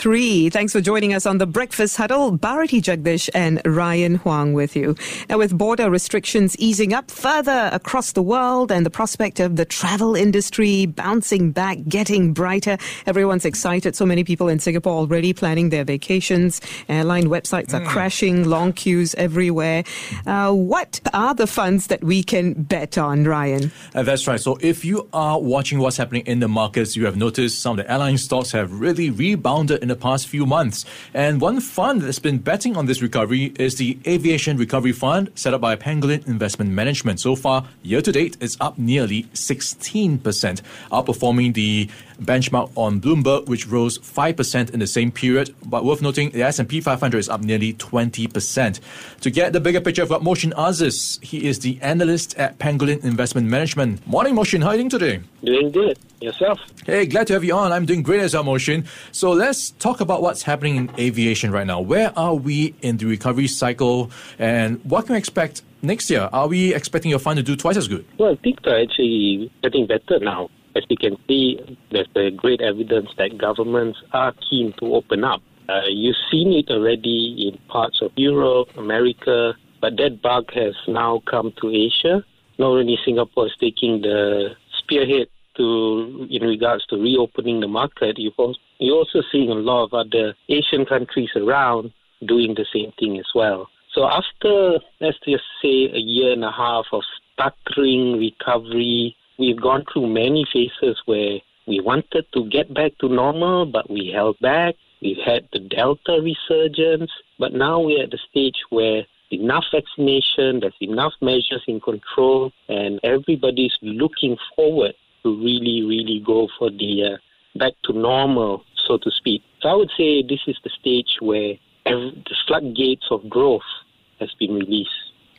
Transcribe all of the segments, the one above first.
Thanks for joining us on the Breakfast Huddle. Bharati Jagdish and Ryan Huang with you. Now, with border restrictions easing up further across the world and the prospect of the travel industry bouncing back, getting brighter, everyone's excited. So many people in Singapore already planning their vacations. Airline websites are mm. crashing, long queues everywhere. Uh, what are the funds that we can bet on, Ryan? Uh, that's right. So, if you are watching what's happening in the markets, you have noticed some of the airline stocks have really rebounded in the past few months. And one fund that's been betting on this recovery is the Aviation Recovery Fund, set up by Pangolin Investment Management. So far, year to date, it's up nearly 16%, outperforming the benchmark on Bloomberg, which rose 5% in the same period. But worth noting, the S&P 500 is up nearly 20%. To get the bigger picture, I've got Mohsin Aziz. He is the analyst at Pangolin Investment Management. Morning, Mohsin. How are you doing today? Doing good. Yourself? Hey, glad to have you on. I'm doing great as our motion. So let's talk about what's happening in aviation right now. Where are we in the recovery cycle, and what can we expect next year? Are we expecting your fund to do twice as good? Well, things are actually getting better now. As you can see, there's a great evidence that governments are keen to open up. Uh, you've seen it already in parts of Europe, America, but that bug has now come to Asia. Not only Singapore is taking the spearhead to in regards to reopening the market, you've also, you're also seeing a lot of other Asian countries around doing the same thing as well. So after, let's just say, a year and a half of stuttering recovery, we've gone through many phases where we wanted to get back to normal, but we held back. We've had the Delta resurgence, but now we're at the stage where enough vaccination, there's enough measures in control, and everybody's looking forward to really, really go for the uh, back to normal, so to speak. So I would say this is the stage where every, the floodgates of growth has been released.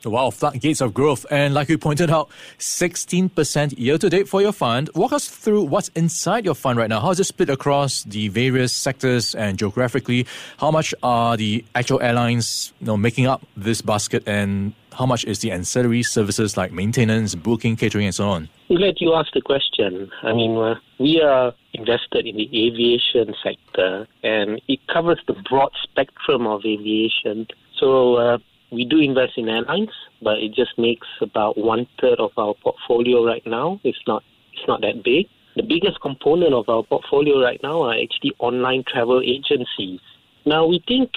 Wow, floodgates of growth. And like you pointed out, 16% year to date for your fund. Walk us through what's inside your fund right now. How is it split across the various sectors and geographically? How much are the actual airlines you know, making up this basket and how much is the ancillary services like maintenance, booking, catering, and so on? Glad you asked the question. I mean, uh, we are invested in the aviation sector and it covers the broad spectrum of aviation. So, uh, we do invest in airlines, but it just makes about one third of our portfolio right now. It's not it's not that big. The biggest component of our portfolio right now are actually online travel agencies. Now we think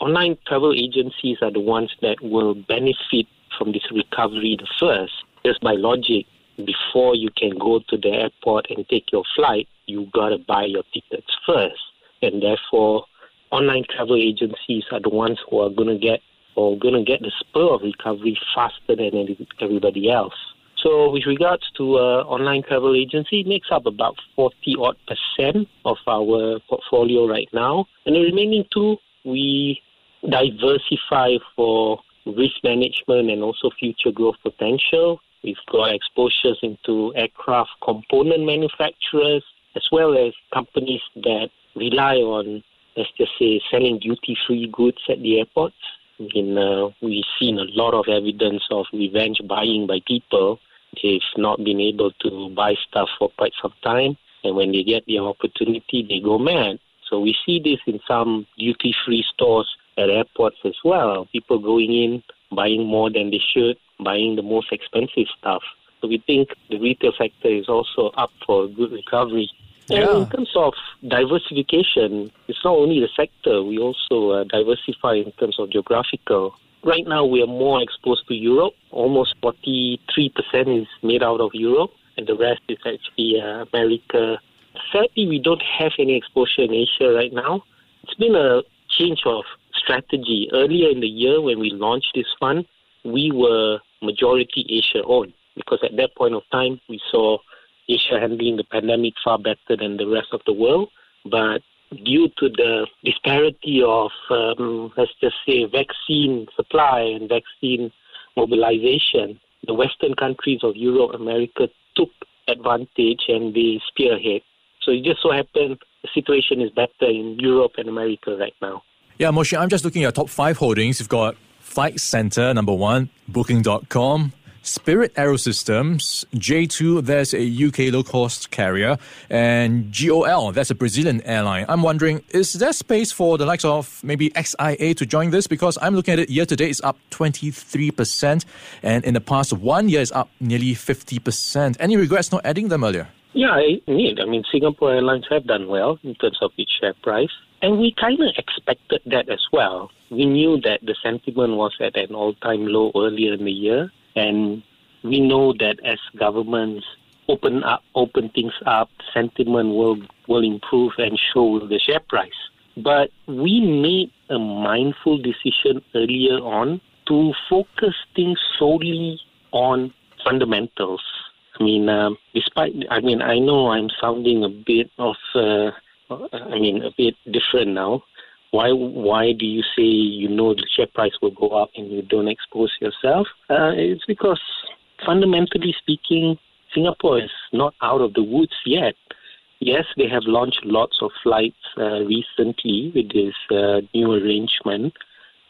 online travel agencies are the ones that will benefit from this recovery the first, just by logic. Before you can go to the airport and take your flight, you gotta buy your tickets first, and therefore online travel agencies are the ones who are to get or to get the spur of recovery faster than everybody else. So, with regards to uh, online travel agency, it makes up about 40 odd percent of our portfolio right now. And the remaining two, we diversify for risk management and also future growth potential. We've got exposures into aircraft component manufacturers as well as companies that rely on, let's just say, selling duty free goods at the airports in uh, we've seen a lot of evidence of revenge buying by people. They've not been able to buy stuff for quite some time, and when they get the opportunity, they go mad. So we see this in some duty-free stores at airports as well. People going in, buying more than they should, buying the most expensive stuff. So we think the retail sector is also up for a good recovery. And yeah. in terms of diversification, it's not only the sector, we also uh, diversify in terms of geographical. Right now, we are more exposed to Europe. Almost 43% is made out of Europe, and the rest is actually uh, America. Sadly, we don't have any exposure in Asia right now. It's been a change of strategy. Earlier in the year, when we launched this fund, we were majority Asia owned because at that point of time, we saw Asia handling the pandemic far better than the rest of the world. But due to the disparity of, um, let's just say, vaccine supply and vaccine mobilization, the Western countries of Europe, America took advantage and they spearhead. So it just so happened the situation is better in Europe and America right now. Yeah, Moshe, I'm just looking at your top five holdings. You've got Flight Centre, number one, Booking.com, Spirit Aerosystems, Jet2, there's a UK low cost carrier, and GOL, that's a Brazilian airline. I'm wondering, is there space for the likes of maybe SIA to join this? Because I'm looking at it year to date, it's up 23%, and in the past one year, it's up nearly 50%. Any regrets not adding them earlier? Yeah, I need. I mean, Singapore Airlines have done well in terms of its share price. And we kind of expected that as well. We knew that the sentiment was at an all time low earlier in the year. And we know that as governments open up, open things up, sentiment will, will improve and show the share price. But we made a mindful decision earlier on to focus things solely on fundamentals. I mean, um, despite, I mean, I know I'm sounding a bit of, uh, I mean, a bit different now. Why, why do you say you know the share price will go up and you don't expose yourself? Uh, it's because fundamentally speaking, Singapore is not out of the woods yet. Yes, they have launched lots of flights uh, recently with this uh, new arrangement,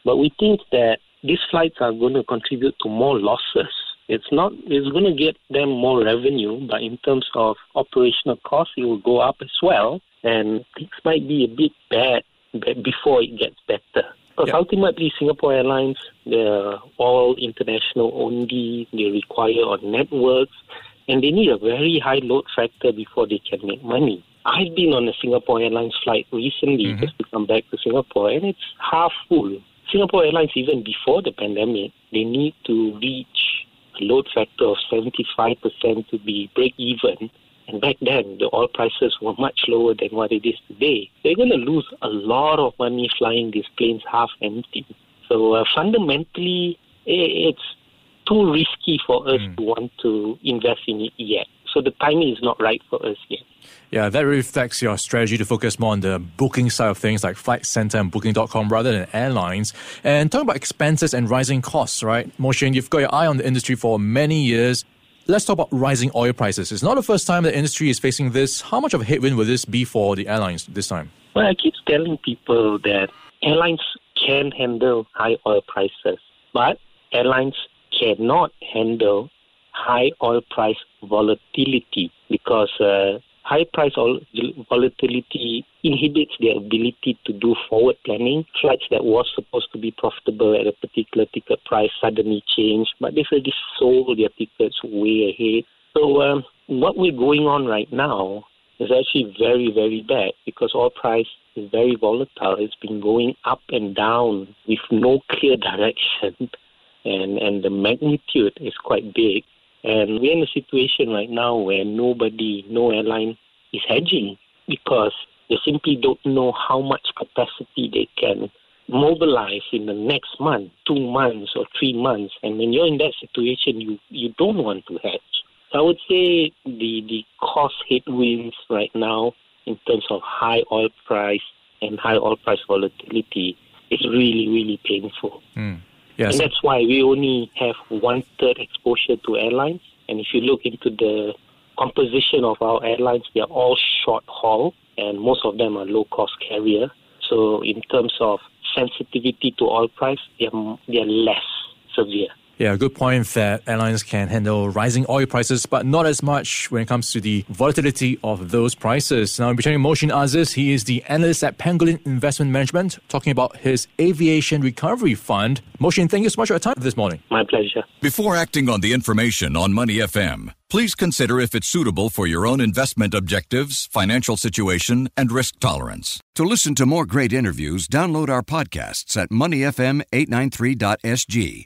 but we think that these flights are going to contribute to more losses. It's not. It's going to get them more revenue, but in terms of operational costs, it will go up as well, and things might be a bit bad before it gets better. Because ultimately, Singapore Airlines, they're all international only. They require on networks, and they need a very high load factor before they can make money. I've been on a Singapore Airlines flight recently mm-hmm. just to come back to Singapore, and it's half full. Singapore Airlines, even before the pandemic, they need to reach a load factor of 75% to be break even and back then, the oil prices were much lower than what it is today. They're going to lose a lot of money flying these planes half empty. So uh, fundamentally, it's too risky for us mm. to want to invest in it yet. So the timing is not right for us yet. Yeah, that reflects your strategy to focus more on the booking side of things like Flight Centre and Booking.com rather than airlines. And talking about expenses and rising costs, right? Moshin, you've got your eye on the industry for many years. Let's talk about rising oil prices. It's not the first time the industry is facing this. How much of a headwind will this be for the airlines this time? Well, I keep telling people that airlines can handle high oil prices, but airlines cannot handle high oil price volatility because uh, high price volatility inhibits their ability to do forward planning. Flights that was supposed to be profitable at a particular ticket price suddenly change, but they've already sold their tickets way ahead. So um, what we're going on right now is actually very, very bad because oil price is very volatile. It's been going up and down with no clear direction, and, and the magnitude is quite big. And we're in a situation right now where nobody, no airline is hedging because they simply don't know how much capacity they can mobilize in the next month, two months or three months. And when you're in that situation, you, you don't want to hedge. So I would say the, the cost headwinds right now in terms of high oil price and high oil price volatility is really, really painful. Mm. Yes. And that's why we only have one third exposure to airlines. And if you look into the composition of our airlines, they are all short haul, and most of them are low cost carrier. So in terms of sensitivity to oil price, they are, they are less severe. Yeah, good point that airlines can handle rising oil prices, but not as much when it comes to the volatility of those prices. Now, we're chatting Moshin Aziz. He is the analyst at Pangolin Investment Management, talking about his aviation recovery fund. Moshin, thank you so much for your time this morning. My pleasure. Before acting on the information on Money FM, please consider if it's suitable for your own investment objectives, financial situation, and risk tolerance. To listen to more great interviews, download our podcasts at moneyfm893.sg